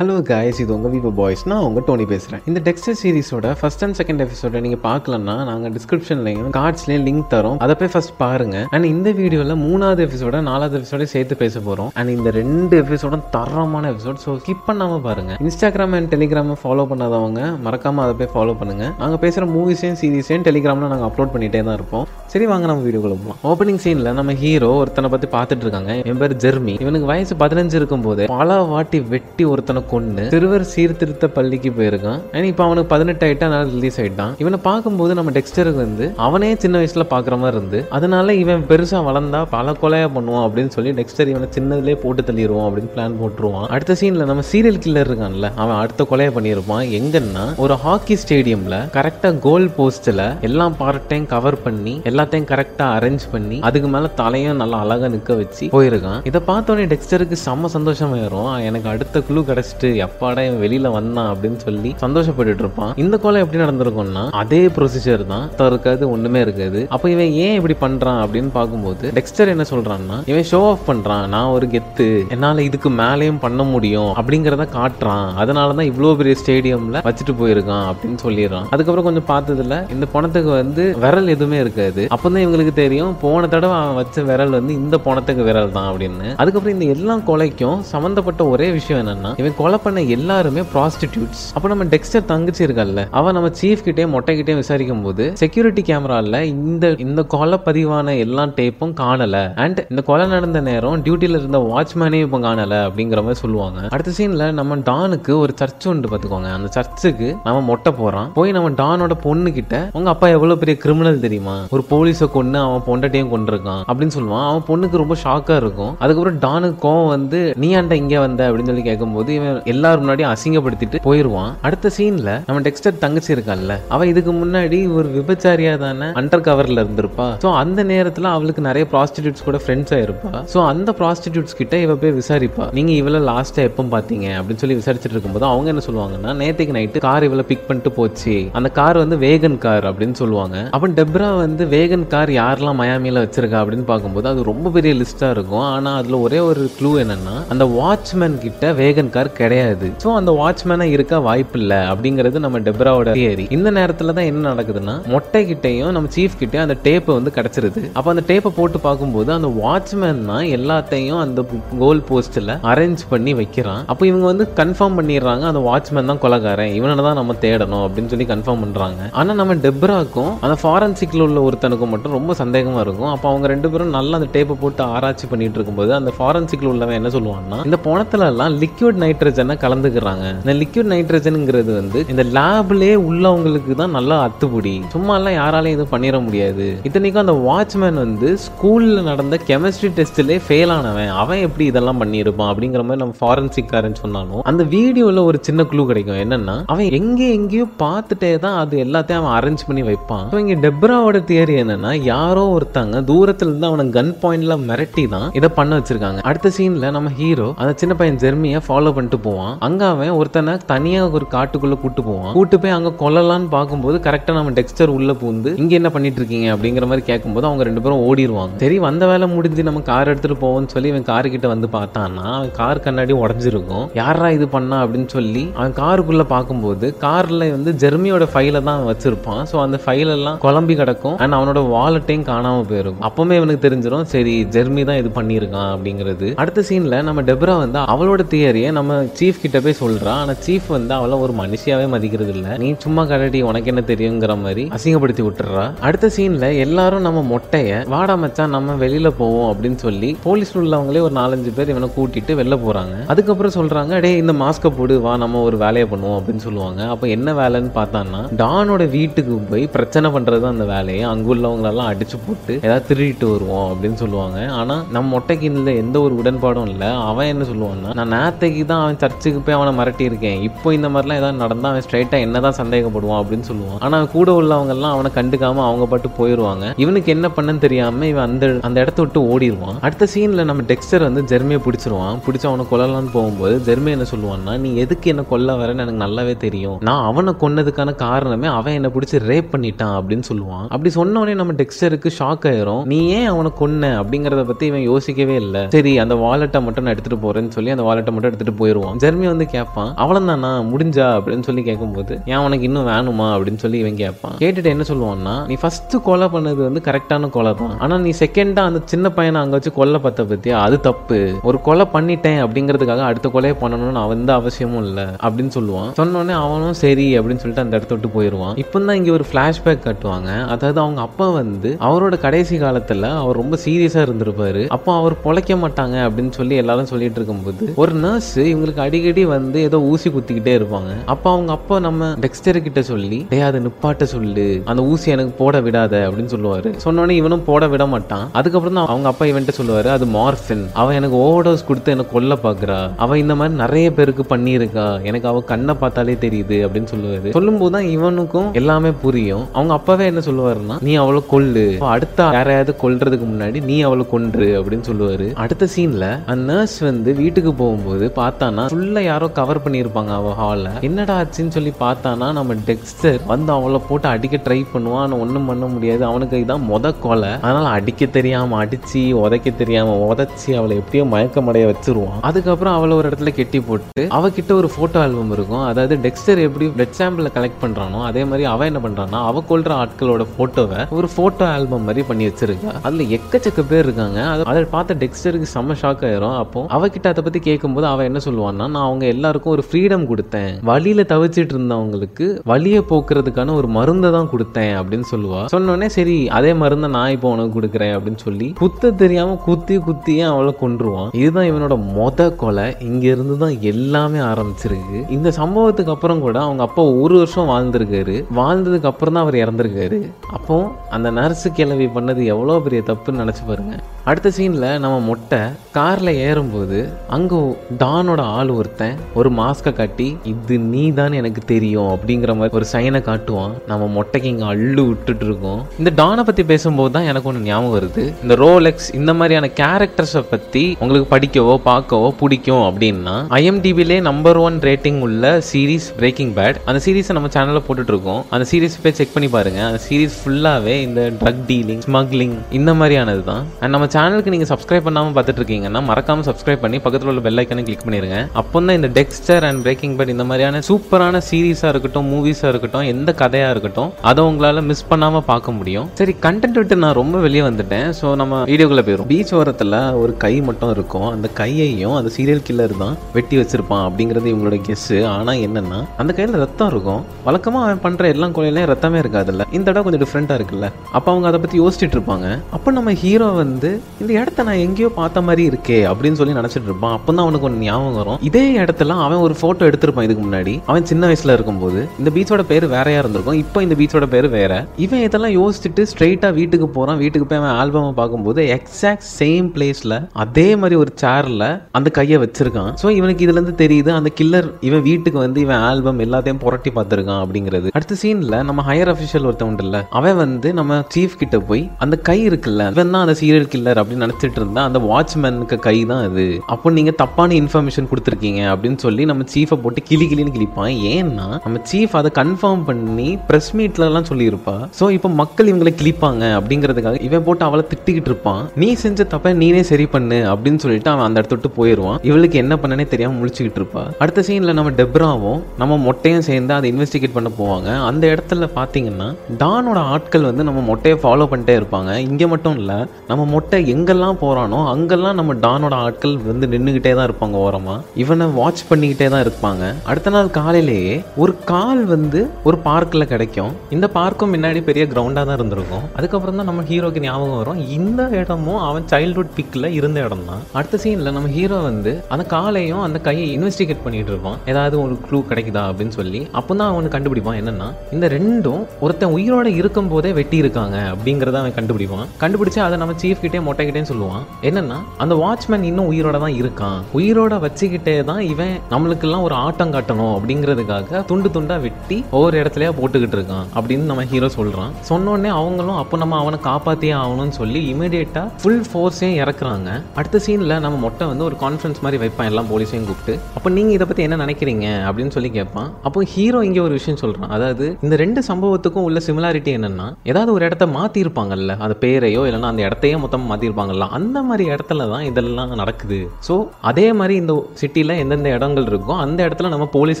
Hello guys இது உங்கள் Vivo boys நான் உங்கள் டோனி பேசுகிறேன் இந்த டெக்ஸ்டர் சீரிஸோட ஃபர்ஸ்ட் அண்ட் செகண்ட் எபிசோட நீங்கள் பார்க்கலன்னா நாங்கள் டிஸ்கிரிப்ஷன்லையும் கார்ட்ஸ்லேயும் லிங்க் தரோம். அதை போய் ஃபஸ்ட் பாருங்க. அண்ட் இந்த வீடியோவில் மூணாவது எபிசோட நாலாவது எபிசோட சேர்த்து பேச போகிறோம் அண்ட் இந்த ரெண்டு எபிசோடும் தரமான எபிசோட் ஸோ ஸ்கிப் பண்ணாமல் பாருங்க. இன்ஸ்டாகிராம் அண்ட் டெலிகிராமை ஃபாலோ பண்ணாதவங்க மறக்காமல் அதை போய் ஃபாலோ பண்ணுங்க. நாங்கள் பேசுகிற மூவிஸையும் சீரிஸையும் டெலிகிராமில் நாங்கள் அப்லோட் பண்ணிகிட்டே தான் இருப்போம். சரி வாங்க நம்ம வீடியோக்குள்ள போகலாம் ஓப்பனிங் சீனில் நம்ம ஹீரோ ஒருத்தனை பற்றி பார்த்துட்டு இருக்காங்க. என் பேர் ஜெர்மி இவனுக்கு வயசு பதினஞ்சு இருக்கும் போது பல வாட்டி வெட்டி ஒருத்தனை கொண்டு சிறுவர் சீர்திருத்த பள்ளிக்கு போயிருக்கான். அண்ட் இப்போ அவனுக்கு பதினெட்டு ஆயிட்டா அதனால ரிலீஸ் ஆயிட்டான். இவனை பார்க்கும்போது நம்ம டெக்ஸ்டருக்கு வந்து அவனே சின்ன வயசுல பாக்குற மாதிரி இருந்து அதனால இவன் பெருசா வளர்ந்தா பல கொலையா பண்ணுவான் அப்படின்னு சொல்லி டெக்ஸ்டர் இவனை சின்னதுலேயே போட்டு தள்ளிடுவோம் அப்படின்னு பிளான் போட்டுருவான். அடுத்த சீன்ல நம்ம சீரியல் கில்லர் இருக்கான்ல அவன் அடுத்த கொலையை பண்ணியிருப்பான். எங்கன்னா ஒரு ஹாக்கி ஸ்டேடியம்ல கரெக்டா கோல் போஸ்ட்ல எல்லா பார்ட்டையும் கவர் பண்ணி எல்லாத்தையும் கரெக்டா அரேஞ்ச் பண்ணி அதுக்கு மேல தலையும் நல்லா அழகா நிக்க வச்சு போயிருக்கான். இதை பார்த்தோன்னே டெக்ஸ்டருக்கு செம்ம சந்தோஷமாயிரும். எனக்கு அடுத்த குழு கிடைச்சிட்டு எப்பாடா இவன் வெளியில் வந்தான்? அப்படின்னு சொல்லி சந்தோஷப்பட்டு இருப்பான். இந்த கொலை எப்படி நடந்திருக்கும்னா அதே ப்ரொசீஜர் தான். தான் இருக்காது ஒன்றுமே இருக்காது. அப்போ இவன் ஏன் இப்படி பண்ணுறான் அப்படின்னு பார்க்கும்போது டெக்ஸ்டர் என்ன சொல்கிறான்னா இவன் ஷோ ஆஃப் பண்ணுறான் நான் ஒரு கெத்து. என்னால் இதுக்கு மேலேயும் பண்ண முடியும். அப்படிங்கிறத காட்டுறான். அதனால தான் இவ்வளோ பெரிய ஸ்டேடியமில் வச்சுட்டு போயிருக்கான் அப்படின்னு சொல்லிடுறான். அதுக்கப்புறம் கொஞ்சம் பார்த்ததுல இந்த பணத்துக்கு வந்து விரல் எதுவுமே இருக்காது. அப்போ தான் இவங்களுக்கு தெரியும் போன தடவை அவன் வச்ச விரல் வந்து இந்த பணத்துக்கு விரல் தான் அப்படின்னு. அதுக்கப்புறம் இந்த எல்லா கொலைக்கும் சம்மந்தப்பட்ட ஒரே விஷயம் என்னன்னா இவன் கொலை பண்ண எல்லாருமே ப்ராஸ்டிடியூட்ஸ் அப்போ நம்ம டெக்ஸ்டர் தங்கச்சி இருக்கல்ல அவன் நம்ம சீஃப் கிட்டே மொட்டை கிட்டே விசாரிக்கும் போது செக்யூரிட்டி கேமரால இந்த இந்த கொலை பதிவான எல்லா டேப்பும் காணல. அண்ட் இந்த கொலை நடந்த நேரம் டியூட்டியில இருந்த வாட்ச்மேனே இப்போ காணல அப்படிங்கிற மாதிரி சொல்லுவாங்க. அடுத்த சீன்ல நம்ம டானுக்கு ஒரு சர்ச் உண்டு பாத்துக்கோங்க அந்த சர்ச்சுக்கு நம்ம மொட்டை போறான். போய் நம்ம டானோட பொண்ணு கிட்ட உங்க அப்பா எவ்வளவு பெரிய கிரிமினல் தெரியுமா? ஒரு போலீஸை கொண்டு அவன் பொண்டட்டையும் கொண்டிருக்கான் அப்படின்னு சொல்லுவான். அவன் பொண்ணுக்கு ரொம்ப ஷாக்கா இருக்கும். அதுக்கப்புறம் டானுக்கு கோவம் வந்து நீ ஆண்ட இங்க வந்த? அப்படின்னு சொல்லி கேட்கும்போது இவன் எல்லாரும் முன்னாடியும் அசிங்கப்படுத்திட்டு போயிருவான். அடுத்த சீன்ல நம்ம டெக்ஸ்டர் தங்கச்சி இருக்கான்ல அவ இதுக்கு முன்னாடி ஒரு விபச்சாரியா தானே அண்டர் கவர்ல இருந்திருப்பா. சோ அந்த நேரத்துல அவளுக்கு நிறைய ப்ராஸ்டிடியூட்ஸ் கூட ஃப்ரெண்ட்ஸ் ஆயிருப்பா. சோ அந்த ப்ராஸ்டிடியூட்ஸ் கிட்ட இவ போய் விசாரிப்பா. நீங்க இவள லாஸ்டா எப்போ பாத்தீங்க? அப்படின்னு சொல்லி விசாரிச்சுட்டு இருக்கும்போது அவங்க என்ன சொல்லுவாங்கன்னா நேத்துக்கு நைட்டு கார் இவள பிக் பண்ணிட்டு போச்சு. அந்த கார் வந்து வேகன் கார் அப்படின்னு சொல்லுவாங்க. அப்போ டெப்ரா வந்து வேகன் கார் யாரெல்லாம் மயாமியில வச்சிருக்கா அப்படின்னு பார்க்கும்போது அது ரொம்ப பெரிய லிஸ்டா இருக்கும். ஆனா அதுல ஒரே ஒரு க்ளூ என்னன்னா அந்த வாட்ச்மேன் கிட்ட வேகன் கார் கிடையாது. ஸோ அந்த வாட்ச்மேனா இருக்க வாய்ப்பு இல்லை அப்படிங்கிறது நம்ம டெப்ராவோட தியரி இந்த நேரத்தில் தான் என்ன நடக்குதுன்னா மொட்டை கிட்டையும் நம்ம சீஃப் கிட்டையும் அந்த டேப்பை வந்து கிடச்சிருது. அப்போ அந்த டேப்பை போட்டு பார்க்கும்போது அந்த வாட்ச்மேன் தான் எல்லாத்தையும் அந்த கோல் போஸ்ட்டில் அரேஞ்ச் பண்ணி வைக்கிறான். அப்போ இவங்க வந்து கன்ஃபார்ம் பண்ணிடுறாங்க அந்த வாட்ச்மேன் தான் கொலகாரன் இவனை தான் நம்ம தேடணும் அப்படின்னு சொல்லி கன்ஃபார்ம் பண்ணுறாங்க ஆனால் நம்ம டெப்ராக்கும் அந்த ஃபாரன்சிக்கில் உள்ள ஒருத்தனுக்கும் மட்டும் ரொம்ப சந்தேகமாக இருக்கும். அப்போ அவங்க ரெண்டு பேரும் நல்லா அந்த டேப்பை போட்டு ஆராய்ச்சி பண்ணிட்டு இருக்கும்போது அந்த ஃபாரன்சிக்கில் உள்ளவன் என்ன சொல்லுவான்னா இந்த பணத்துல எல்லாம் லிக்விட் நைட்ரஜனை கலந்துக்கிறாங்க. இந்த லிக்விட் நைட்ரஜனுங்கிறது வந்து இந்த லேப்லயே உள்ளவங்களுக்கு தான் நல்லா அத்துப்படி. சும்மா எல்லாம் யாராலையும் எதுவும் பண்ணிட முடியாது. இத்தனைக்கும் அந்த வாட்ச்மேன் வந்து ஸ்கூல்ல நடந்த கெமிஸ்ட்ரி டெஸ்ட்லேயே ஃபெயில் ஆனவன். அவன் எப்படி இதெல்லாம் பண்ணியிருப்பான் அப்படிங்கிற மாதிரி நம்ம ஃபாரன்சிக்காரன் சொன்னாலும் அந்த வீடியோவில் ஒரு சின்ன க்ளூ கிடைக்கும். என்னன்னா அவன் எங்கே எங்கேயோ பார்த்துட்டே தான் அது எல்லாத்தையும் அவன் அரேஞ்ச் பண்ணி வைப்பான். So இங்க டெப்ராவோட தியரி என்னன்னா யாரோ ஒருத்தங்க தூரத்துல இருந்து அவனை கன் பாயிண்ட்ல மிரட்டி தான் இதை பண்ண வச்சிருக்காங்க. அடுத்த சீன்ல நம்ம ஹீரோ அந்த சின்ன பையன் ஜெர்மியை ஃபாலோ பண்ணிட்டு போவான். அங்க அவன் ஒருத்தனை தனியா ஒரு காட்டுக்குள்ள கூட்டு போவான். கூட்டு போய் அங்க கொல்லலான்னு பார்க்கும்போது கரெக்டா நம்ம டெக்ஸ்டர் உள்ள பூந்து இங்க என்ன பண்ணிட்டு இருக்கீங்க அப்படிங்கிற மாதிரி கேட்கும்போது அவங்க ரெண்டு பேரும் ஓடிடுவாங்க சரி வந்த வேலை முடிஞ்சு நம்ம கார் எடுத்துட்டு போவோம்னு சொல்லி இவன் கார் கிட்ட வந்து பார்த்தான்னா அவன் கார் கண்ணாடி உடஞ்சிருக்கும். யாரா இது பண்ணா? அப்படின்னு சொல்லி அவன் காருக்குள்ள பார்க்கும்போது கார்ல வந்து ஜெர்மியோட ஃபைலை தான் வச்சிருப்பான். ஸோ அந்த ஃபைல் எல்லாம் குழம்பி கிடக்கும். அண்ட் அவனோட வாலெட்டையும் காணாம போயிருக்கும். அப்பவுமே இவனுக்கு தெரிஞ்சிடும் சரி ஜெர்மி தான் இது பண்ணியிருக்கான் அப்படிங்கிறது. அடுத்த சீன்ல நம்ம டெப்ரா வந்து அவளோட தியரியை நம்ம சீஃப் கிட்ட போய் சொல்றா ஆனா சீஃப் வந்து அவளை ஒரு மனுஷியாவே மதிக்கிறது இல்ல நீ சும்மா கரடி உனக்கு என்ன தெரியுங்கிற மாதிரி அசிங்கப்படுத்தி விட்டுறா. அடுத்த சீன்ல எல்லாரும் நம்ம மொட்டைய வாடா மச்சான் நம்ம வெளியில போவோம் அப்படின்னு சொல்லி போலீஸ் உள்ளவங்களே ஒரு நாலஞ்சு பேர் இவனை கூட்டிட்டு வெளில போறாங்க. அதுக்கப்புறம் சொல்றாங்க டே இந்த மாஸ்க போடு வா நம்ம ஒரு வேலையை பண்ணுவோம் அப்படின்னு சொல்லுவாங்க. அப்ப என்ன வேலைன்னு பார்த்தான்னா டானோட வீட்டுக்கு போய் பிரச்சனை பண்றது அந்த வேலையை. அங்குள்ளவங்களெல்லாம் அடிச்சு போட்டு ஏதாவது திருடிட்டு வருவோம் அப்படின்னு சொல்லுவாங்க. ஆனா நம்ம மொட்டைக்கு இதுல எந்த ஒரு உடன்பாடும் இல்ல. அவன் என்ன சொல்லுவான்னா நான் நேத்தைக்கு தான் அவன் சர்ச்சுக்கு போய் அவனை மிரட்டியிருக்கேன். இப்போ இந்த மாதிரிலாம் ஏதாவது நடந்தால் அவன் ஸ்ட்ரெயிட்டாக என்ன தான் சந்தேகப்படுவான் அப்படின்னு சொல்லுவான். ஆனால் கூட உள்ளவங்கெல்லாம் அவனை கண்டுக்காம அவங்க பாட்டு போயிடுவாங்க இவனுக்கு என்ன பண்ணன்னு தெரியாமல் இவன் அந்த அந்த இடத்த விட்டு ஓடிடுவான். அடுத்த சீனில் நம்ம டெக்ஸ்டர் வந்து ஜெர்மியை பிடிச்சிருவான். பிடிச்சி அவனை கொல்லலாம்னு போகும்போது ஜெர்மி என்ன சொல்லுவான்னா நீ எதுக்கு என்ன கொல்ல வரேன்னு எனக்கு நல்லாவே தெரியும். நான் அவனை கொன்னதுக்கான காரணமே அவன் என்னை பிடிச்சி ரேப் பண்ணிட்டான் அப்படின்னு சொல்லுவான். அப்படி சொன்ன நம்ம டெக்ஸ்டருக்கு ஷாக் ஆயிரும். நீ ஏன் அவனை கொன்ன? அப்படிங்கிறத பற்றி இவன் யோசிக்கவே இல்லை. சரி அந்த வாலெட்டை மட்டும் நான் எடுத்துட்டு போகிறேன்னு சொல்லி அந்த வாலெட்டை மட்டும் எடுத்துட்டு போயிடுவான் இருக்கும் ஜெர்மி வந்து கேட்பான் அவளந்தானா முடிஞ்சா? அப்படின்னு சொல்லி கேட்கும்போது ஏன் உனக்கு இன்னும் வேணுமா? அப்படின்னு சொல்லி இவன் கேட்பான். கேட்டுட்டு என்ன சொல்லுவான்னா நீ ஃபர்ஸ்ட் கொலை பண்ணது வந்து கரெக்டான கொலை தான். ஆனா நீ செகண்டா அந்த சின்ன பையனை அங்க வச்சு கொலை பார்த்த பத்தியா அது தப்பு. ஒரு கொலை பண்ணிட்டேன் அப்படிங்கிறதுக்காக அடுத்த கொலையை பண்ணணும்னு அவன் வந்து அவசியமும் இல்லை அப்படின்னு சொல்லுவான். சொன்னோடனே அவனும் சரி அப்படின்னு சொல்லிட்டு அந்த இடத்த விட்டு போயிடுவான் இப்போ தான் இங்க ஒரு ஃபிளாஷ்பேக் கட்டுவாங்க. அதாவது அவங்க அப்பா வந்து அவரோட கடைசி காலத்துல அவர் ரொம்ப சீரியஸா இருந்திருப்பாரு. அப்போ அவர் பொழைக்க மாட்டாங்க அப்படின்னு சொல்லி எல்லாரும் சொல்லிட்டு இருக்கும்போது ஒரு நர்ஸ் அவங்களுக்கு அடிக்கடி வந்து ஏதோ ஊசி குத்திக்கிட்டே இருப்பாங்க. அப்போ அவங்க அப்பா நம்ம டெக்ஸ்டர் கிட்ட சொல்லி டேய் அதை நிப்பாட்ட சொல்லு. அந்த ஊசி எனக்கு போட விடாத அப்படின்னு சொல்லுவாரு. சொன்னோடனே இவனும் போட விட மாட்டான். அதுக்கப்புறம் தான் அவங்க அப்பா இவன்ட்ட சொல்லுவாரு அது மார்ஃபின். அவ எனக்கு ஓவர்டோஸ் கொடுத்து எனக்கு கொல்ல பாக்குறா. அவ இந்த மாதிரி நிறைய பேருக்கு பண்ணியிருக்கா. எனக்கு அவ கண்ணை பார்த்தாலே தெரியுது அப்படின்னு சொல்லுவாரு. சொல்லும்போது தான் இவனுக்கும் எல்லாமே புரியும். அவங்க அப்பாவே என்ன சொல்லுவாருன்னா நீ அவளை கொல்லு. அடுத்த யாரையாவது கொல்றதுக்கு முன்னாடி நீ அவளை கொன்று அப்படின்னு சொல்லுவாரு. அடுத்த சீன்ல அந்த நர்ஸ் வந்து வீட்டுக்கு போகும்போது பார்த்தானா ஃபுல்லா யாரோ கவர் பண்ணியிருப்பாங்க அவ ஹால என்னடா ஆச்சுன்னு சொல்லி பார்த்தானா நம்ம டெக்ஸ்டர் வந்து அவளை போட்டு அடிக்க ட்ரை பண்ணுவான் ஆனால் ஒன்றும் பண்ண முடியாது. அவனுக்கு இதான் மொத கொலை. அதனால அடிக்க தெரியாம அடிச்சு உதைக்க தெரியாம உதைச்சி அவளை எப்படியோ மயக்கமடைய வச்சிருவான். அதுக்கப்புறம் அவளை ஒரு இடத்துல கெட்டி போட்டு அவகிட்ட ஒரு போட்டோ ஆல்பம் இருக்கும். அதாவது டெக்ஸ்டர் எப்படி பிளட் சாம்பிள கலெக்ட் பண்றானோ அதே மாதிரி அவன் என்ன பண்ணுறான்னா அவ கொள்கிற ஆட்களோட போட்டோவை ஒரு போட்டோ ஆல்பம் மாதிரி பண்ணி வச்சிருக்கா. அதுல எக்கச்சக்க பேர் இருக்காங்க. அதை அதை பார்த்த டெக்ஸ்டருக்கு செம்ம ஷாக் ஆயிரும். அப்போ அவகிட்ட அதை பத்தி கேட்கும்போது அவன் என்ன சொல்லுவான் சொல்லுவான்னா நான் அவங்க எல்லாருக்கும் ஒரு ஃப்ரீடம் கொடுத்தேன். வழியில தவிச்சிட்டு இருந்தவங்களுக்கு வழியை போக்குறதுக்கான ஒரு மருந்தை தான் கொடுத்தேன் அப்படின்னு சொல்லுவா. சொன்னோடனே சரி அதே மருந்தை நான் இப்போ உனக்கு கொடுக்குறேன் அப்படின்னு சொல்லி குத்த தெரியாம குத்தி குத்தியே அவளை கொன்றுவான். இதுதான் இவனோட மொத கொலை. இங்க இருந்து தான் எல்லாமே ஆரம்பிச்சிருக்கு. இந்த சம்பவத்துக்கு அப்புறம் கூட அவங்க அப்பா ஒரு வருஷம் வாழ்ந்திருக்காரு. வாழ்ந்ததுக்கு அப்புறம் தான் அவர் இறந்திருக்காரு. அப்போ அந்த நர்ஸு கிளவி பண்ணது எவ்வளோ பெரிய தப்புன்னு நினச்சி பாருங்க. அடுத்த சீன்ல நம்ம மொட்டை கார்ல ஏறும்போது அங்க டானோட ஆள் ஒருத்தன் ஒரு மாஸ்கை காட்டி இது நீ தான் எனக்கு தெரியும் அப்படிங்கிற மாதிரி ஒரு சைனை காட்டுவான். நம்ம மொட்டைக்கு இங்கே அள்ளு விட்டுட்டு இருக்கோம். இந்த டானை பற்றி பேசும்போது தான் எனக்கு ஒன்று ஞாபகம் வருது. இந்த ரோலெக்ஸ் இந்த மாதிரியான கேரக்டர்ஸை பற்றி உங்களுக்கு படிக்கவோ பார்க்கவோ பிடிக்கும் அப்படின்னா ஐஎம்டிபிலே நம்பர் ஒன் ரேட்டிங் உள்ள சீரிஸ் பிரேக்கிங் பேட் அந்த சீரிஸை நம்ம சேனலில் போட்டுட்டு இருக்கோம். அந்த சீரீஸ் போய் செக் பண்ணி பாருங்க. அந்த சீரிஸ் ஃபுல்லாகவே இந்த ட்ரக் டீலிங் ஸ்மக்லிங் இந்த மாதிரியானது தான். அண்ட் நம்ம சேனலுக்கு நீங்கள் சப்ஸ்கிரைப் பண்ணாமல் பார்த்துட்டு இருக்கீங்கன்னா மறக்காம சப்ஸ்கிரைப் பண்ணி பக்கத்தில் உள்ள பெல் ஐக்கனை கிளிக் பண்ணிடுங்க அப்போ தான் இந்த டெக்ஸ்டர் அண்ட் பிரேக்கிங் பேட் இந்த மாதிரியான சூப்பரான சீரீஸாக இருக்கட்டும் மூவிஸாக இருக்கட்டும் எந்த கதையாக இருக்கட்டும் அதை உங்களால் மிஸ் பண்ணாமல் பார்க்க முடியும். சரி கண்டென்ட் விட்டு நான் ரொம்ப வெளியே வந்துட்டேன். ஸோ நம்ம வீடியோக்குள்ளே போயிடும் பீச் ஓரத்தில் ஒரு கை மட்டும் இருக்கும். அந்த கையையும் அந்த சீரியல் கில்லர் தான் வெட்டி வச்சிருப்பான் அப்படிங்கிறது இவங்களோட கெஸ்ஸு ஆனால் என்னென்னா அந்த கையில் ரத்தம் இருக்கும். வழக்கமாக அவன் பண்ணுற எல்லா கொலையிலையும் ரத்தமே இருக்காதுல்ல. இந்த தடவை கொஞ்சம் டிஃப்ரெண்ட்டாக இருக்குல்ல. அப்போ அவங்க அதை பற்றி யோசிச்சுட்டு இருப்பாங்க. அப்போ நம்ம ஹீரோ வந்து இந்த இடத்த நான் எங்கேயோ பார்த்த மாதிரி இருக்கே அப்படின்னு சொல்லி நினச்சிட்டு இருப்பான். அப்போ தான் அவனுக்கு ஒன்று ஞாபகம் வரும். இதே இடத்துல அவன் ஒரு ஃபோட்டோ எடுத்திருப்பான் இதுக்கு முன்னாடி. அவன் சின்ன வயசுல இருக்கும்போது இந்த பீச்சோட பேர் வேறையா இருந்திருக்கும்? இப்போ இந்த பீச்சோட பேர் வேற. இவன் இதெல்லாம் யோசிச்சுட்டு ஸ்ட்ரெயிட்டாக வீட்டுக்கு போறான். வீட்டுக்கு போய் அவன் ஆல்பமை பார்க்கும்போது எக்ஸாக்ட் சேம் பிளேஸ்ல அதே மாதிரி ஒரு சேர்ல அந்த கையை வச்சிருக்கான். ஸோ இவனுக்கு இதுல இருந்து தெரியுது அந்த கில்லர் இவன் வீட்டுக்கு வந்து இவன் ஆல்பம் எல்லாத்தையும் புரட்டி பார்த்திருக்கான் அப்படிங்கிறது. அடுத்த சீன்ல நம்ம ஹையர் அஃபிஷியல் ஒருத்தன் உண்டுல்ல அவன் வந்து நம்ம சீஃப் கிட்ட போய் அந்த கை இருக்குல்ல இவன் தான் அந்த சீரியல் கில்லர் அப்படின்னு நினைச்சிட்டு இருந்தா அந்த வாட்ச்மேனுக்கு கை தான் அது. அப்போ நீங்க தப்பான இன்ஃபர்மேஷன் கொடுத்துருக்கீங்க அப்படின்னு சொல்லி நம்ம சீஃபை போட்டு கிளி கிளின்னு கிளிப்பான். ஏன்னா நம்ம சீஃப் அதை கன்ஃபார்ம் பண்ணி ப்ரெஸ் மீட்லலாம் சொல்லியிருப்பா. ஸோ இப்போ மக்கள் இவங்களை கிளிப்பாங்க அப்படிங்கிறதுக்காக இவன் போட்டு அவளை திட்டிக்கிட்டு இருப்பான். நீ செஞ்ச தப்ப நீனே சரி பண்ணு அப்படின்னு சொல்லிட்டு அவன் அந்த இடத்த விட்டு போயிடுவான் இவளுக்கு என்ன பண்ணனே தெரியாமல் முழிச்சுக்கிட்டு இருப்பா. அடுத்த சீனில் நம்ம டெப்ராவும் நம்ம மொட்டையும் சேர்ந்து அதை இன்வெஸ்டிகேட் பண்ண போவாங்க. அந்த இடத்துல பார்த்தீங்கன்னா டானோட ஆட்கள் வந்து நம்ம மொட்டையை ஃபாலோ பண்ணிட்டே இருப்பாங்க. இங்கே மட்டும் இல்லை நம்ம மொட்டை எங்கெல்லாம் போகிறானோ அங்கெல்லாம் நம்ம டானோட ஆட்கள் வந்து நின்றுக்கிட்டே தான் இருப்பாங்க ஓரமாக இவனை வாட்ச் பண்ணிக்கிட்டே தான் இருப்பாங்க. அடுத்த நாள் காலையிலேயே ஒரு கால் வந்து ஒரு பார்க்கில் கிடைக்கும். இந்த பார்க்கும் முன்னாடி பெரிய கிரவுண்டாக தான் இருந்திருக்கும். அதுக்கப்புறம் தான் நம்ம ஹீரோக்கு ஞாபகம் வரும். இந்த இடமும் அவன் சைல்ட்ஹுட் பிக்கில் இருந்த இடம் தான் அடுத்த சீனில் நம்ம ஹீரோ வந்து அந்த காலையும் அந்த கையை இன்வெஸ்டிகேட் பண்ணிட்டு இருப்பான். ஏதாவது ஒரு க்ளூ கிடைக்குதா அப்படின்னு சொல்லி. அப்போ தான் அவனுக்கு கண்டுபிடிப்பான். என்னன்னா இந்த ரெண்டும் ஒருத்தன் உயிரோட இருக்கும் போதே வெட்டி இருக்காங்க அப்படிங்கிறத அவன் கண்டுபிடிப்பான். கண்டுபிடிச்சு அதை நம்ம சீஃப் கிட்டே மொட்டை கிட்டே சொல்லுவான். என்னன்னா அந்த வாட்ச்மேன் இன்னும் உயிரோட தான் இருக்கான். உயிரோட வச்சுக்கிட்டே தான் இவன் நம்மளுக்கெல்லாம் ஒரு ஆட்டம் காட்டணும் அப்படிங்கிறதுக்காக துண்டு துண்டா வெட்டி ஒவ்வொரு இடத்துலயா போட்டுக்கிட்டு இருக்கான் அப்படின்னு நம்ம ஹீரோ சொல்றான். சொன்ன உடனே அவங்களும் அப்போ நம்ம அவனை காப்பாத்தியே ஆகணும்னு சொல்லி இமீடியட்டா ஃபுல் ஃபோர்ஸையும் இறக்குறாங்க. அடுத்த சீன்ல நம்ம மொட்டை வந்து ஒரு கான்ஃபரன்ஸ் மாதிரி வைப்பான் எல்லாம் போலீஸையும் கூப்பிட்டு. அப்போ நீங்க இதை பத்தி என்ன நினைக்கிறீங்க? அப்படின்னு சொல்லி கேட்பான். அப்போ ஹீரோ இங்க ஒரு விஷயம் சொல்றான். அதாவது இந்த ரெண்டு சம்பவத்துக்கும் உள்ள சிமிலாரிட்டி என்னன்னா ஏதாவது ஒரு இடத்த மாத்திருப்பாங்கல்ல அந்த பேரையோ இல்லைன்னா அந்த இடத்தையே மொத்தம் மாத்திருப்பாங்கல்ல அந்த மாதிரி இடத்துல தான் இதெல்லாம் நடக்குது. ஸோ அதே மாதிரி இந்த சிட்டியில் எந்தெந்த இடங்கள் இருக்கோ அந்த இடத்துல நம்ம போலீஸ்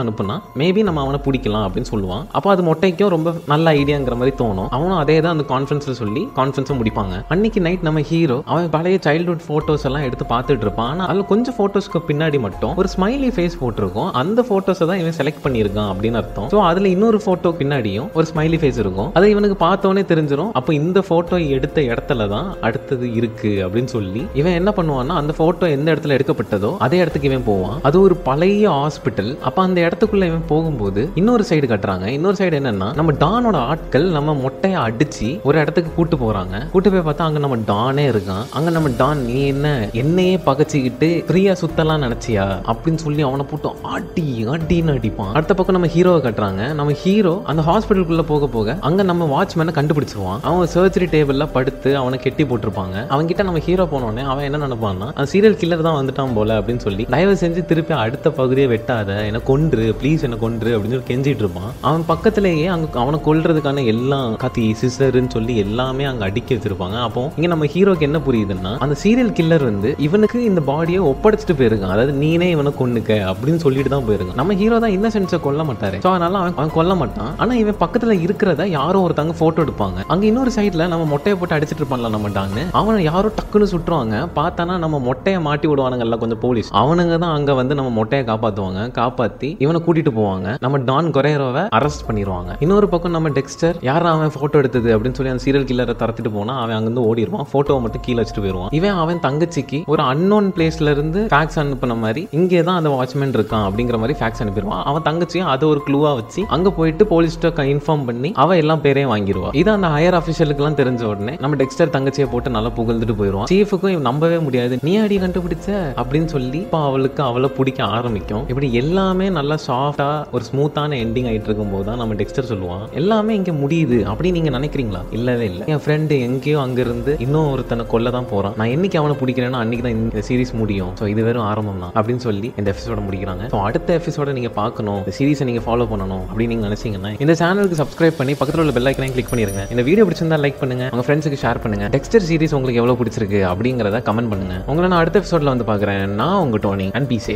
அனுப்புனா மேபி நம்ம அவனை பிடிக்கலாம் அப்படின்னு சொல்லுவான். அப்போ அது மொட்டைக்கும் ரொம்ப நல்ல ஐடியாங்கிற மாதிரி தோணும். அவனும் அதே தான் அந்த கான்ஃபரன்ஸில் சொல்லி கான்ஃபரன்ஸை முடிப்பாங்க. அன்னைக்கு நைட் நம்ம ஹீரோ அவன் பழைய சைல்ட்ஹுட் ஃபோட்டோஸ் எல்லாம் எடுத்து பார்த்துட்டு இருப்பான். ஆனால் அதில் கொஞ்சம் ஃபோட்டோஸ்க்கு பின்னாடி மட்டும் ஒரு ஸ்மைலி ஃபேஸ் போட்டிருக்கும். அந்த ஃபோட்டோஸை தான் இவன் செலக்ட் பண்ணியிருக்கான் அப்படின்னு அர்த்தம். ஸோ அதில் இன்னொரு ஃபோட்டோ பின்னாடியும் ஒரு ஸ்மைலி ஃபேஸ் இருக்கும். அதை இவனுக்கு பார்த்தோன்னே தெரிஞ்சிடும் அப்போ இந்த ஃபோட்டோ எடுத்த இடத்துல தான் அடுத்தது இருக்கு அப்படின்னு சொல்லி இவன் என்ன பண்ணுவான்னா அந்த ஃபோட்டோ எந்த இடத்துல எடுக்கப்பட்டதோ அதே இடத்துக்கு இவன் போவான். அது ஒரு பழைய ஹாஸ்பிட்டல் அப்போ அந்த இடத்துக்குள்ள இவன் போகும்போது இன்னொரு சைடு கட்டுறாங்க. இன்னொரு சைடு என்னன்னா நம்ம டானோட ஆட்கள் நம்ம மொட்டையை அடிச்சு ஒரு இடத்துக்கு கூட்டு போறாங்க. கூட்டு போய் பார்த்தா அங்க நம்ம டானே இருக்கான். அங்க நம்ம டான் நீ என்ன என்னையே பகச்சிக்கிட்டு ஃப்ரீயா சுத்தலாம் நினைச்சியா? அப்படின்னு சொல்லி அவனை போட்டு அடி அடின்னு அடிப்பான். அடுத்த பக்கம் நம்ம ஹீரோவை கட்டுறாங்க. நம்ம ஹீரோ அந்த ஹாஸ்பிட்டலுக்குள்ள போக போக அங்க நம்ம வாட்ச்மேனை கண்டுபிடிச்சிருவான். அவன் சர்ஜரி டேபிள்ல படுத்து அவனை கெட்டி போட்டிருப்பாங்க. அவன் கிட்ட நம்ம ஹீரோ போனோடனே அவன் என்ன நினைப்பான்னா அந்த சீரியல் கில்லர் தான் வந்துட்டான் போல அப்படின்னு சொல்லி தயவு செஞ்சு திருப்பி அடுத்த பகுதியை வெட்டாத என்னை கொன்று ப்ளீஸ் என்னை கொன்று அப்படின்னு சொல்லி கெஞ்சிட்டு இருப்பான். அவன் பக்கத்துலேயே அங்கே அவனை கொல்றதுக்கான எல்லாம் கத்தி சிசருன்னு சொல்லி எல்லாமே அங்கே அடிக்க வச்சிருப்பாங்க. அப்போ இங்கே நம்ம ஹீரோக்கு என்ன புரியுதுன்னா அந்த சீரியல் கில்லர் வந்து இவனுக்கு இந்த பாடியை ஒப்படைச்சிட்டு போயிருக்கான். அதாவது நீனே இவனை கொன்னுக்க அப்படின்னு சொல்லிட்டு தான் போயிருக்கான். நம்ம ஹீரோ தான் இன்னசென்ஸை கொல்ல மாட்டாரு. ஸோ அதனால அவன் அவன் கொல்ல மாட்டான். ஆனால் இவன் பக்கத்தில் இருக்கிறத யாரோ ஒருத்தங்க ஃபோட்டோ எடுப்பாங்க. அங்கே இன்னொரு சைடில் நம்ம மொட்டையை போட்டு அடிச்சிட்டு இருப்பான்ல நம்ம டான்னு. அவனை யாரோ டக்குன்னு சுட்டுருவாங்க. பார்த்தானா நம்ம மொட்டையை மாட்டி விடுவானுங்கல்ல கொஞ்சம் போலீஸ் அவனுங்க தான் அங்கே வந்து நம்ம மொட்டையை காப்பாற்றுவாங்க காப்பாற்றி இவனை கூட்டிட்டு போவாங்க. நம்ம டான் கொரேரோவை அரெஸ்ட் பண்ணிடுவாங்க இன்னொரு பக்கம் நம்ம டெக்ஸ்டர் யார் அவன் ஃபோட்டோ எடுத்தது அப்படின்னு சொல்லி அந்த சீரியல் கில்லரை தரத்துட்டு போனால் அவன் அங்கேருந்து ஓடிடுவான் ஃபோட்டோவை மட்டும் கீழே வச்சுட்டு போயிடுவான். இவன் அவன் தங்கச்சிக்கு ஒரு அன்னோன் பிளேஸ்ல இருந்து ஃபேக்ஸ் அனுப்பின மாதிரி இங்கே தான் அந்த வாட்ச்மேன் இருக்கான் அப்படிங்கிற மாதிரி ஃபேக்ஸ் அனுப்பிடுவான். அவன் தங்கச்சியும் அதை ஒரு க்ளூவா வச்சு அங்கே போயிட்டு போலீஸ்ட்ட இன்ஃபார்ம் பண்ணி அவ எல்லாம் பேரையும் வாங்கிடுவா இது அந்த ஹையர் அஃபிஷியலுக்குலாம் தெரிஞ்ச உடனே நம்ம டெக்ஸ்டர் தங்கச்சியை போட்டு நல்லா புகழ்ந்துட்டு போயிடுவான். சீஃபுக்கும் நம்பவே முடியாது. நீ அடி கண்டுபிடிச்ச? அப்படின்னு சொல்லி இப்போ அவளுக்கு அவளை பிடிக்க ஆரம்பிக்கும். இப்படி எல்லாமே நல்லா சாஃப்டாக ஒரு ஸ்மூத்தான எண்டிங் ஆகிட்டு இருக்கும்போது தான் நம்ம டெக்ஸ்டர் சொல்லுவான் எல்லாமே இங்கே முடியுது அப்படின்னு நீங்க நினைக்கிறீங்களா? இல்லவே இல்லை. என் ஃப்ரெண்டு எங்கேயோ அங்கேருந்து இன்னும் ஒருத்தனை கொல்ல தான் போறான். நான் என்னைக்கு அவனை பிடிக்கிறேன்னா அன்னைக்கு தான் இந்த சீரிஸ் முடியும். ஸோ இது வெறும் ஆரம்பம் தான் அப்படின்னு சொல்லி இந்த எபிசோட முடிக்கிறாங்க. ஸோ அடுத்த எபிசோட நீங்கள் பார்க்கணும். இந்த சீரிஸை நீங்கள் ஃபாலோ பண்ணணும் அப்படின்னு நீங்கள் நினச்சிங்கன்னா இந்த சேனலுக்கு சப்ஸ்கிரைப் பண்ணி பக்கத்தில் உள்ள பெல் ஐக்கனையும் கிளிக் பண்ணிருங்க. இந்த வீடியோ பிடிச்சிருந்தா லைக் பண்ணுங்க. உங்க ஃப்ரெண்ட்ஸுக்கு ஷேர் பண்ணுங்க. டெக்ஸ்டர் சீரிஸ் உங்களுக்கு எவ்வளோ பிடிச்சிருக்கு அப்படிங்கிறத கமெண்ட் பண்ணுங்க. உங்களை நான் அடுத்த எபிசோட்ல வந்து பார்க்குறேன். நான் உங்க டோனி அண்ட் से